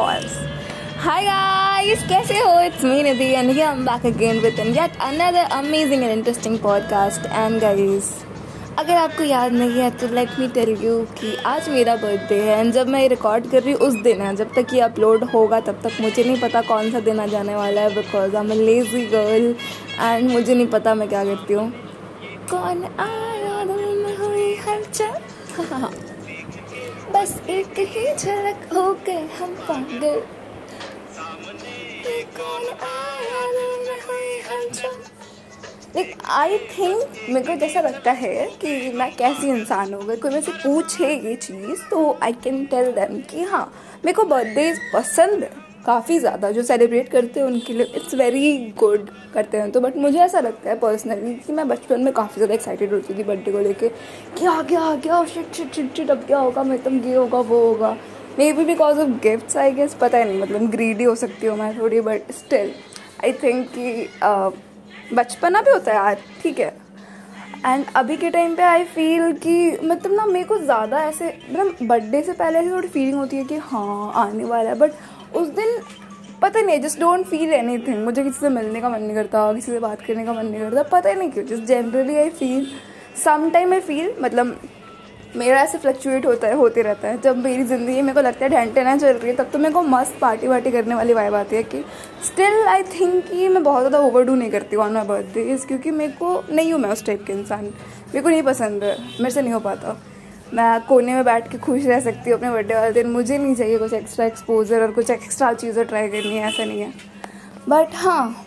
course. Hi guys, कैसे हो? It's me Nidhi and here I'm back again with yet another amazing and interesting podcast. And guys, अगर आपको याद नहीं है तो लेट मी टेल यू कि आज मेरा बर्थडे है एंड जब मैं रिकॉर्ड कर रही हूँ उस दिन है जब तक ये अपलोड होगा तब तक मुझे नहीं पता कौन सा दिन आ जाने वाला है because I am lazy girl and मुझे नहीं पता मैं क्या करती हूँ कौन आया दिल में हलचल बस एक ही झलक हो गए हम पागल। लाइक आई थिंक मेरे को जैसा लगता है कि मैं कैसी इंसान हूँ। अगर कोई मेरे से पूछे ये चीज़ तो आई कैन टेल देम कि हाँ मेरे को बर्थडे पसंद है। काफ़ी ज़्यादा जो सेलिब्रेट करते हैं उनके लिए इट्स वेरी गुड करते हैं तो बट मुझे ऐसा लगता है पर्सनली कि मैं बचपन में काफ़ी ज़्यादा एक्साइटेड होती थी बर्थडे को लेके। क्या क्या क्या शिट शिट शिट शिट अब क्या होगा? मैं तुम ये होगा, वो होगा। Maybe because of gifts I guess पता ही नहीं मतलब ग्रीडी हो सकती हूँ मैं थोड़ी बट स्टिल आई थिंक कि बचपना भी होता है यार, ठीक है। एंड अभी के टाइम पे आई फील कि मतलब ना मेरे को ज़्यादा ऐसे मतलब बर्थडे से पहले ऐसी थोड़ी फीलिंग होती है कि हाँ आने वाला है बट उस दिन पता नहीं just don't feel anything मुझे किसी से मिलने का मन नहीं करता, किसी से बात करने का मन नहीं करता, पता नहीं क्यों just generally I feel some time I feel मतलब मेरा ऐसे फ्लक्चुएट होता है, होते रहता है। जब मेरी ज़िंदगी मेरे को लगता है ढंटे ना चल रही है, तब तो मेरे को मस्त पार्टी वार्टी करने वाली वाइब आती है कि स्टिल आई थिंक कि मैं बहुत ज़्यादा ओवर डू नहीं करती ऑन माई बर्थडे क्योंकि मेरे को नहीं हूँ मैं उस टाइप के इंसान। मेरे को नहीं पसंद है, मेरे से नहीं हो पाता। मैं कोने में बैठ के खुश रह सकती हूँ अपने बर्थडे वाले दिन। मुझे नहीं चाहिए कुछ एक्स्ट्रा एक्सपोजर और कुछ एक्स्ट्रा चीज़ें ट्राई करनी है, ऐसा नहीं है। बट हाँ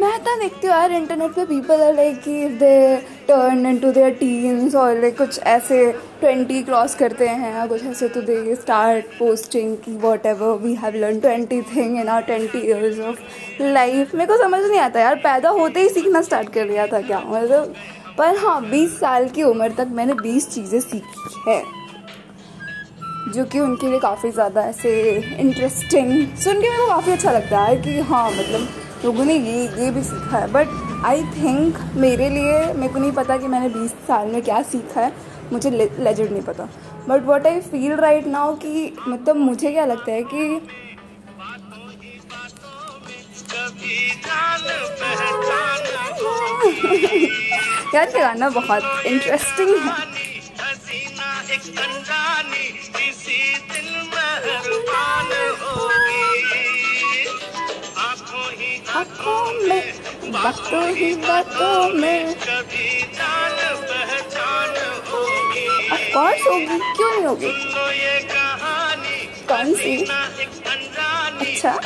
मैं तो देखती हूँ यार इंटरनेट पे पीपल आर लाइक कि they turn into their teens और लाइक कुछ ऐसे ट्वेंटी क्रॉस करते हैं या कुछ ऐसे तो दे स्टार्ट पोस्टिंग की whatever we have learn twenty thing in our twenty years of life मेरे को समझ नहीं आता यार, पैदा होते ही सीखना स्टार्ट कर दिया था क्या? मतलब पर हाँ बीस साल की उम्र तक मैंने बीस चीज़ें सीखी है, जो कि उनके लिए काफ़ी ज़्यादा ऐसे इंटरेस्टिंग सुन के मेरे को काफ़ी अच्छा लगता है कि हाँ मतलब लोगों ने ये ये भी सीखा है। बट आई थिंक मेरे लिए, मेरे को नहीं पता कि मैंने बीस साल में क्या सीखा है, मुझे लेजेंड नहीं पता। But what I feel right now कि मतलब मुझे क्या लगता है कि यार ये गाना बहुत इंटरेस्टिंग है। आँखों में, बातों ही बातों में। ऑफकोर्स होगी? क्यों नहीं होगी? कौन सी? अच्छा।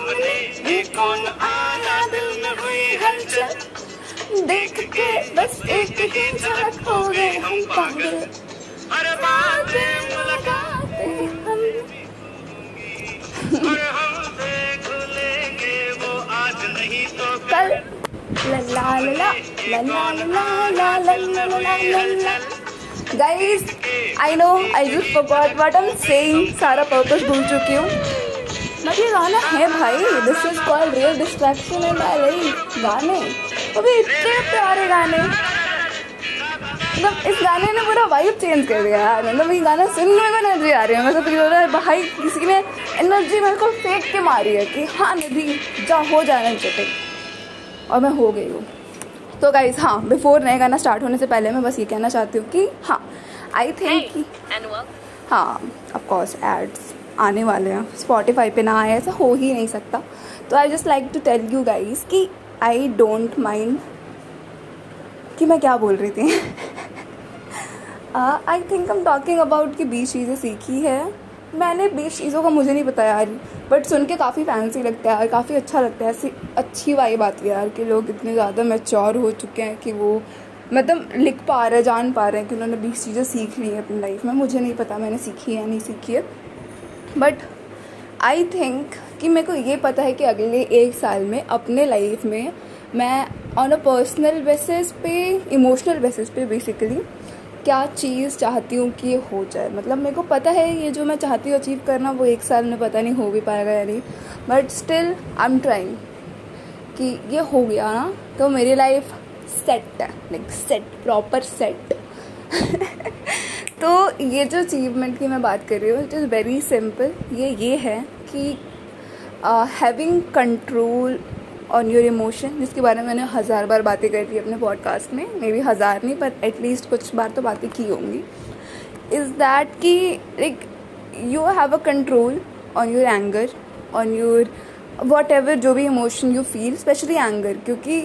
आपने ये कौन आना दिल में हुई हलचल देख के बस एक ही झलक हो गए हम पागल हम I know I just forgot what I am saying सारा पर्पस भूल चुकी हूँ बट ये गाना है भाई। This is called real distraction in my life गाने। अभी इतने प्यारे गाने। मतलब इस गाने ने पूरा वाइब चेंज कर दिया यार। मतलब ये गाना सुनने में एनर्जी आ रही है। मतलब हो रहा है भाई किसी ने एनर्जी मेरे को फेंक के मारी है कि हाँ निधि जा हो जाना चाहिए। और मैं हो गई हूँ। तो गाइज़ हाँ बिफोर नए गाना स्टार्ट होने से पहले मैं बस ये कहना चाहती हूँ कि हाँ आई थिंक हाँ ऑफकोर्स एड्स आने वाले हैं। स्पॉटिफाई पे ना आए ऐसा हो ही नहीं सकता। तो I just like to tell you guys कि आई डोंट माइंड कि मैं क्या बोल रही थी। आई थिंक हम टॉकिंग अबाउट कि बीस चीज़ें सीखी है। मैंने बीस चीज़ों का मुझे नहीं पता यार बट सुन के काफ़ी फैंसी लगता है यार, काफ़ी अच्छा लगता है। ऐसी अच्छी वाइब बात है यार कि लोग इतने ज़्यादा मेच्योर हो चुके हैं कि वो मतलब लिख पा रहे जान पा रहे हैं कि उन्होंने बीस चीज़ें सीख ली हैं अपनी लाइफ में। मुझे नहीं पता, मैंने सीखी है, नहीं सीखी है। बट आई थिंक कि मेरे को ये पता है कि अगले एक साल में अपने लाइफ में मैं ऑन अ पर्सनल बेसिस पे इमोशनल बेसिस पे बेसिकली क्या चीज़ चाहती हूँ कि ये हो जाए। मतलब मेरे को पता है ये जो मैं चाहती हूँ अचीव करना वो एक साल में पता नहीं हो भी पाएगा या नहीं। But still I am trying कि ये हो गया ना तो मेरी लाइफ सेट है लाइक सेट प्रॉपर सेट तो ये जो अचीवमेंट की मैं बात कर रही हूँ इट इज़ वेरी सिंपल ये ये है कि having control on your emotion जिसके बारे में मैंने हज़ार बार बातें कर दी अपने पॉडकास्ट में मे बी हज़ार नहीं, पर एटलीस्ट कुछ बार तो बातें की होंगी इज़ दैट कि like you have a control on your anger on your whatever जो भी emotion you feel specially anger क्योंकि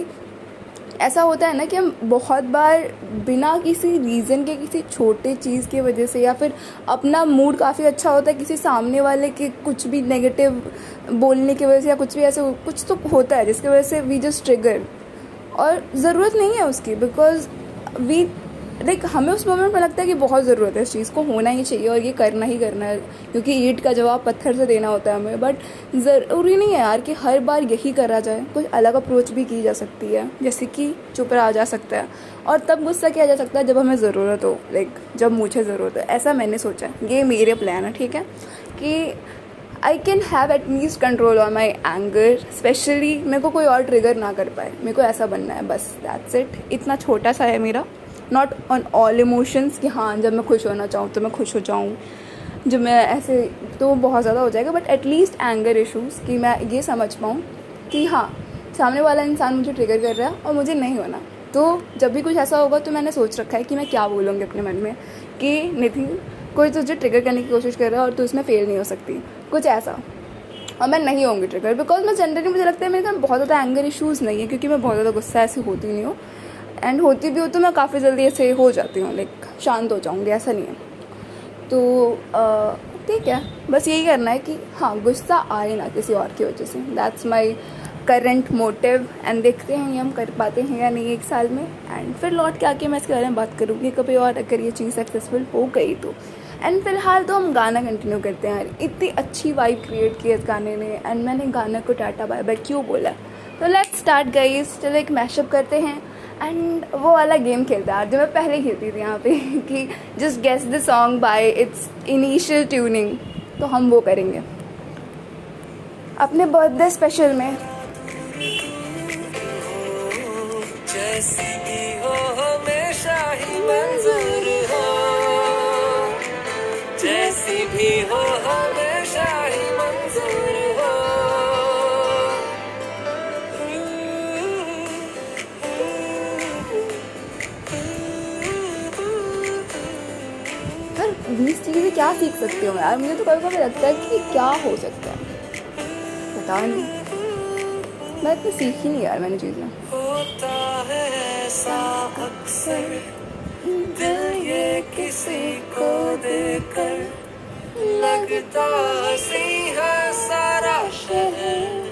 ऐसा होता है ना कि हम बहुत बार बिना किसी रीज़न के, किसी छोटे चीज़ की वजह से या फिर अपना मूड काफ़ी अच्छा होता है किसी सामने वाले के कुछ भी नेगेटिव बोलने की वजह से या कुछ भी ऐसे, कुछ तो होता है जिसकी वजह से वी जस्ट ट्रिगर और ज़रूरत नहीं है उसकी बिकॉज़ वी लाइक हमें उस मोमेंट में लगता है कि बहुत ज़रूरत है इस चीज़ को होना ही चाहिए और ये करना ही करना है, क्योंकि ईट का जवाब पत्थर से देना होता है हमें। बट ज़रूरी नहीं है यार कि हर बार यही करा जाए, कुछ अलग अप्रोच भी की जा सकती है, जैसे कि चुप रहा जा सकता है। और तब गुस्सा किया जा सकता है जब हमें ज़रूरत हो लाइक जब मुझे ज़रूरत हो। ऐसा मैंने सोचा ये मेरे प्लान है, ठीक है? कि I can have at least control on my anger especially मेरे को कोई और ट्रिगर ना कर पाए। मेरे को ऐसा बनना है, बस दैट्स इट इतना छोटा सा है मेरा। नॉट ऑन ऑल इमोशंस कि हाँ जब मैं खुश होना चाहूँ तो मैं खुश हो जाऊँ। जब मैं ऐसे तो बहुत ज़्यादा हो जाएगा बट एटलीस्ट एंगर इशूज़ कि मैं ये समझ पाऊँ कि हाँ सामने वाला इंसान मुझे ट्रिगर कर रहा है और मुझे नहीं होना। तो जब भी कुछ ऐसा होगा तो मैंने सोच रखा है कि मैं क्या बोलूँगी अपने मन में कि नितिन, कोई तुझे ट्रिगर करने की कोशिश कर रहा है और तू उसमें फेल नहीं हो सकती। कुछ ऐसा। और मैं नहीं होंगी ट्रिगर बिकॉज़ मैं जनरली मुझे लगता है मेरे घर बहुत ज़्यादा एंगर इशूज़ नहीं है, क्योंकि मैं बहुत ज़्यादा गुस्सा ऐसी होती नहीं हूँ। एंड होती भी हो तो मैं काफ़ी जल्दी ऐसे हो जाती हूँ लाइक शांत हो जाऊँगी, ऐसा नहीं है। तो ठीक है, बस यही करना है कि हाँ गुस्सा आए ना किसी और की वजह से। That's my current motive and देखते हैं ये हम कर पाते हैं या नहीं एक साल में। एंड फिर लौट के आके मैं इसके बारे में बात करूँगी, कभी और अगर ये चीज़ सक्सेसफुल हो गई तो। एंड फ़िलहाल तो हम गाना कंटिन्यू करते हैं। इतनी अच्छी वाइब क्रिएट की इस गाने ने। एंड मैंने गाना को टाटा बाय बाय क्यों बोला? तो लेट्स स्टार्ट गाइस चलो एक मैशअप करते हैं। एंड वो वाला गेम खेलता है। जो मैं पहले खेलती थी यहाँ पे कि just guess the song by its initial tuning तो हम वो करेंगे। अपने बर्थडे स्पेशल में। जैसी भी हो हमेशा ही बीस चीज़ें क्या सीख सकती हूँ? यार, मुझे तो कभी कभी लगता है कि क्या हो सकता है। पता नहीं। मैं इतनी सीखी नहीं यार मैंने चीज़ें। है लगता सी है सारा शहर।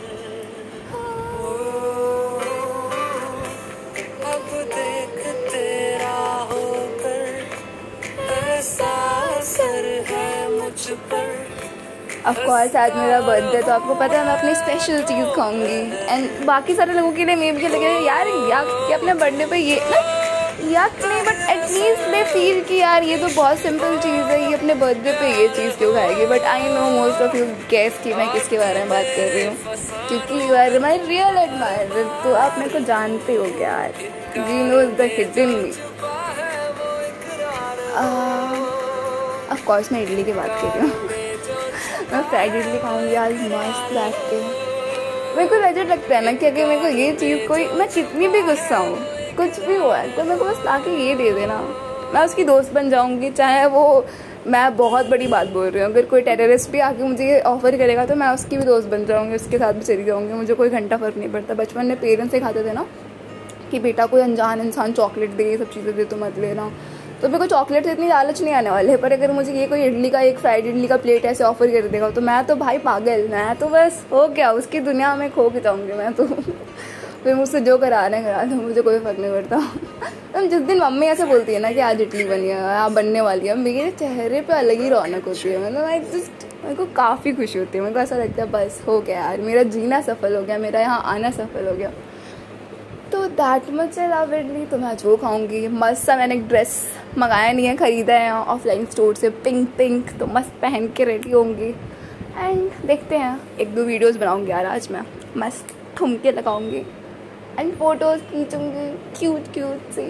ऑफकोर्स आज मेरा बर्थडे तो आपको पता है मैं अपनी स्पेशल चीज़ खाऊँगी। एंड बाकी सारे लोगों के लिए मे भी लगे यार याक कि अपने बर्थडे पे ये ना याक नहीं बट एटलीस्ट दे फील कि यार, ये तो बहुत सिंपल चीज़ है, ये अपने बर्थडे पे ये चीज़ क्यों खाएगी? But I know most of you guess कि मैं किसके बारे में बात कर रही हूँ। क्योंकि you are my real admire तो आप मेरे को जानते हो क्या? यार जी no is the hidden me of course मैं इडली की बात कर रही हूँ। मैं फ्राइड इडली खाऊँगी, आज मस्त बैठ के। मेरे को रजट लगता है ना कि अगर मेरे को ये चीज़ कोई, मैं कितनी भी गुस्सा हूँ, कुछ भी हुआ है तो मेरे को बस लाके ये दे देना। मैं उसकी दोस्त बन जाऊँगी, चाहे वो मैं बहुत बड़ी बात बोल रही हूँ। अगर कोई टेररिस्ट भी आके मुझे ये ऑफ़र करेगा तो मैं उसकी भी दोस्त बन जाऊँगी, उसके साथ भी चली जाऊँगी। मुझे कोई घंटा फ़र्क नहीं पड़ता। बचपन में पेरेंट्स सिखाते थे ना कि बेटा कोई अनजान इंसान चॉकलेट दे, ये सब चीज़ें दे तो मत लेना। तो मेरे को चॉकलेट इतनी लालच नहीं आने वाले पर अगर मुझे ये कोई इडली का, एक फ्राइड इडली का प्लेट ऐसे ऑफ़र कर देगा तो मैं तो भाई पागल, मैं तो बस हो गया, उसकी दुनिया में खो के जाऊँगी मैं तो। फिर मुझसे जो करा रहे करा दो मुझे कोई फ़र्क नहीं पड़ता। तो जिस दिन मम्मी ऐसे बोलती है ना कि आज इडली बनी है आप बनने वाली है, मेरे चेहरे पे अलग ही रौनक होती है। मतलब आई जस्ट मेरे को काफ़ी खुशी होती है, मेरे को ऐसा लगता है, बस हो गया यार, मेरा जीना सफल हो गया, मेरा यहाँ आना सफल हो गया। That much I love it idli तो मैं आज वो खाऊँगी। मस्त सा मैंने एक ड्रेस मंगाया नहीं है, ख़रीदा है ऑफलाइन स्टोर से पिंक पिंक तो मस्त पहन के रेडी होंगी। एंड देखते हैं, एक दो वीडियोस बनाऊँगी यार आज मैं। मस्त ठुमके लगाऊँगी। एंड फ़ोटोज़ खींचूँगी क्यूट क्यूट सी।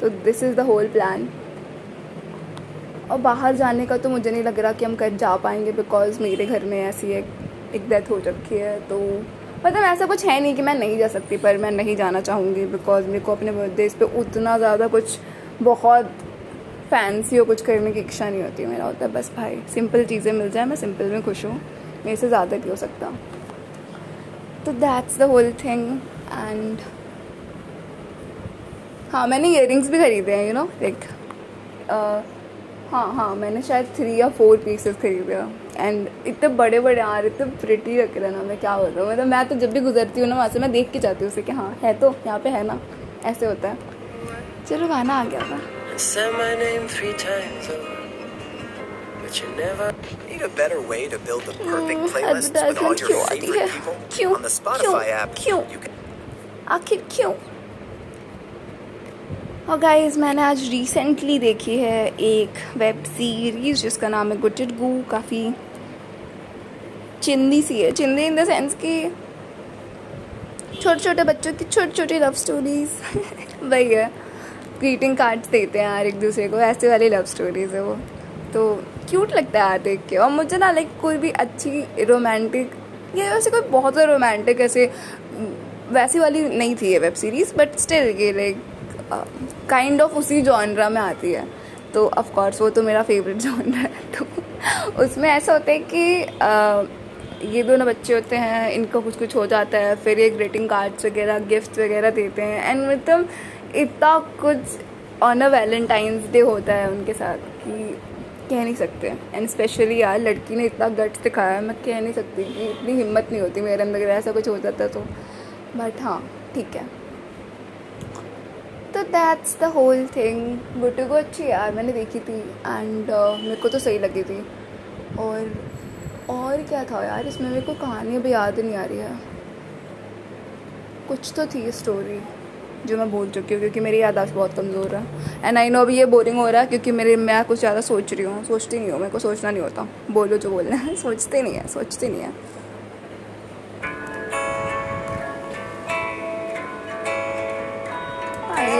तो this is the whole plan और बाहर जाने का तो मुझे नहीं लग रहा कि हम कब जा पाएँगे बिकॉज़ मेरे घर में ऐसी एक एक डेथ हो रखी है तो मतलब ऐसा कुछ है नहीं कि मैं नहीं जा सकती, पर मैं नहीं जाना चाहूँगी बिकॉज़ मेरे को अपने बर्थडे पे उतना ज़्यादा कुछ बहुत फैंसी और कुछ करने की इच्छा नहीं होती मेरा होता है बस भाई सिंपल चीज़ें मिल जाए, मैं सिंपल में खुश हूँ। मेरे से ज़्यादा नहीं हो सकता। तो that's the whole thing and हाँ मैंने इयर भी खरीदे हैं यू नो लाइक हाँ हाँ मैंने शायद थ्री या फोर पीसेस खरीदे एंड इतने बड़े बड़े आ रहे इतने प्रिटी लग रहे ना मैं क्या बोल रहा मतलब मैं तो जब भी गुजरती हूँ ना वहाँ से मैं देख के जाती हूँ उसे कि हाँ है तो यहाँ पे है ना ऐसे होता है। चलो गाना आ गया था। आखिर क्यों? और गाइस मैंने आज रिसेंटली देखी है एक वेब सीरीज़ जिसका नाम है गुटेड गू काफ़ी चिंदी सी है। चिंदी इन द सेंस कि छोटे छोटे बच्चों की छोटी छोटी लव स्टोरीज वही है। ग्रीटिंग कार्ड्स देते हैं यार एक दूसरे को। ऐसे वाली लव स्टोरीज है वो। तो क्यूट लगता है यार देख के। और मुझे ना लाइक कोई भी अच्छी रोमांटिक या वैसे कोई बहुत रोमांटिक ऐसे, वैसी वाली नहीं थी ये वेब सीरीज़ बट स्टिल ये लाइक काइंड ऑफ़ उसी जॉनरा में आती है। तो ऑफ़ कोर्स वो तो मेरा फेवरेट जॉनरा है। तो उसमें ऐसा होता है कि uh, ये दोनों बच्चे होते हैं इनको कुछ कुछ हो जाता है फिर ये ग्रीटिंग कार्ड्स वगैरह गिफ्ट वगैरह देते हैं। एंड मतलब इतना कुछ ऑन अ वैलेंटाइंस डे होता है उनके साथ कि कह नहीं सकते। एंड स्पेशली यार लड़की ने इतना गट्स दिखाया मैं कह नहीं सकती कि इतनी हिम्मत नहीं होती मेरे अंदर ऐसा कुछ हो जाता तो। बट हाँ ठीक है। तो that's the whole thing Gutu को अच्छी यार मैंने देखी थी एंड uh, मेरे को तो सही लगी थी। और और क्या था यार इसमें मेरे को कहानी अभी याद नहीं आ रही है। कुछ तो थी स्टोरी जो मैं भूल चुकी हूँ क्योंकि मेरी यादाश्त बहुत कमज़ोर है। एंड आई नो अभी ये बोरिंग हो रहा है क्योंकि मेरे मैं कुछ ज़्यादा सोच रही हूँ सोचती नहीं हूँ मेरे को सोचना नहीं होता। बोलो जो बोलना है सोचते नहीं है सोचते नहीं है।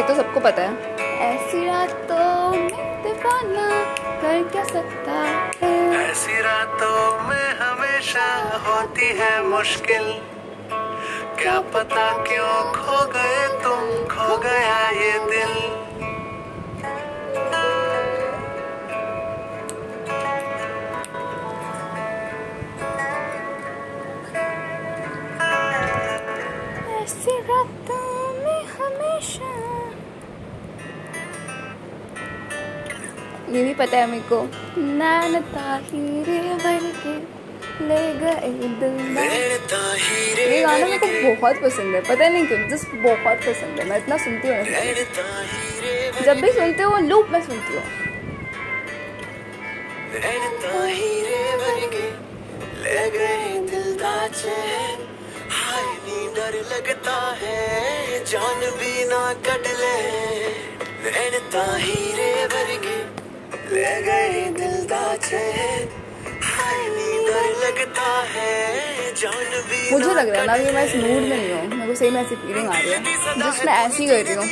तो सबको पता है। ऐसी रातों में दीवाना कर क्या सकता है? ऐसी रातों में हमेशा होती है मुश्किल। क्या पता क्यों खो गए तुम खो गया ये दिल। ऐसी रातों में हमेशा ये भी पता है मेरे को। नैन ताहीरे के ले गए दिल ये गाना मेरे को बहुत पसंद है। पता नहीं क्यों जस्ट बहुत पसंद है। मैं इतना सुनती हूँ। जब भी सुनते हो लूप में सुनती हूँ। डर लगता है। जान भी ना कट ले। ले गए दिल लगता है। मुझे लग रहा है ना कि मैं इस मूड में नहीं हूँ। मेरे को सही में ऐसी फीलिंग आ रही है। जिस मैं ऐसी कर रही हूँ।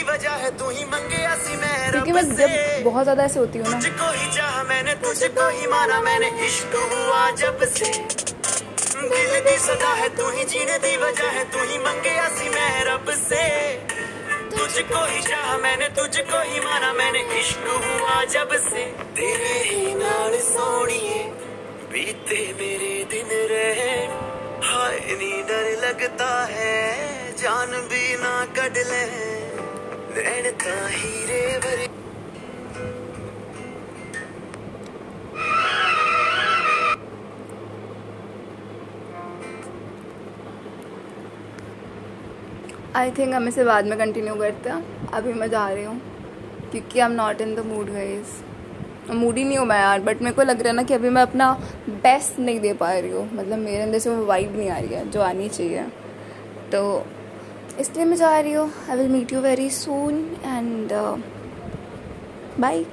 क्योंकि मैं जब बहुत ज़्यादा ऐसे होती हूँ ना। मैंने तुझको ही माना मैंने इश्क हुआ जब से। दिल दी सदा है तू ही जीने दी वजह है तू ही मंगे ऐसी मैं रब से। तुझको ही चाह मैंने, तुझको ही माना मैंने। इश्क हुआ जब से तेरे ही नाल सोनिए, बीते मेरे दिन रहे। हाय नी डर लगता है, जान भी ना कट ले। नैन हीरे भरे आई थिंक हम इसे बाद में कंटिन्यू करते हैं। अभी मैं जा रही हूँ, क्योंकि I am not in the mood wise mood ही नहीं हूँ मैं यार बट मेरे को लग रहा है ना कि अभी मैं अपना बेस्ट नहीं दे पा रही हूँ। मतलब मेरे अंदर से वो वाइब नहीं आ रही है, जो आनी चाहिए। तो इसलिए मैं जा रही हूँ। I will meet you very soon and bye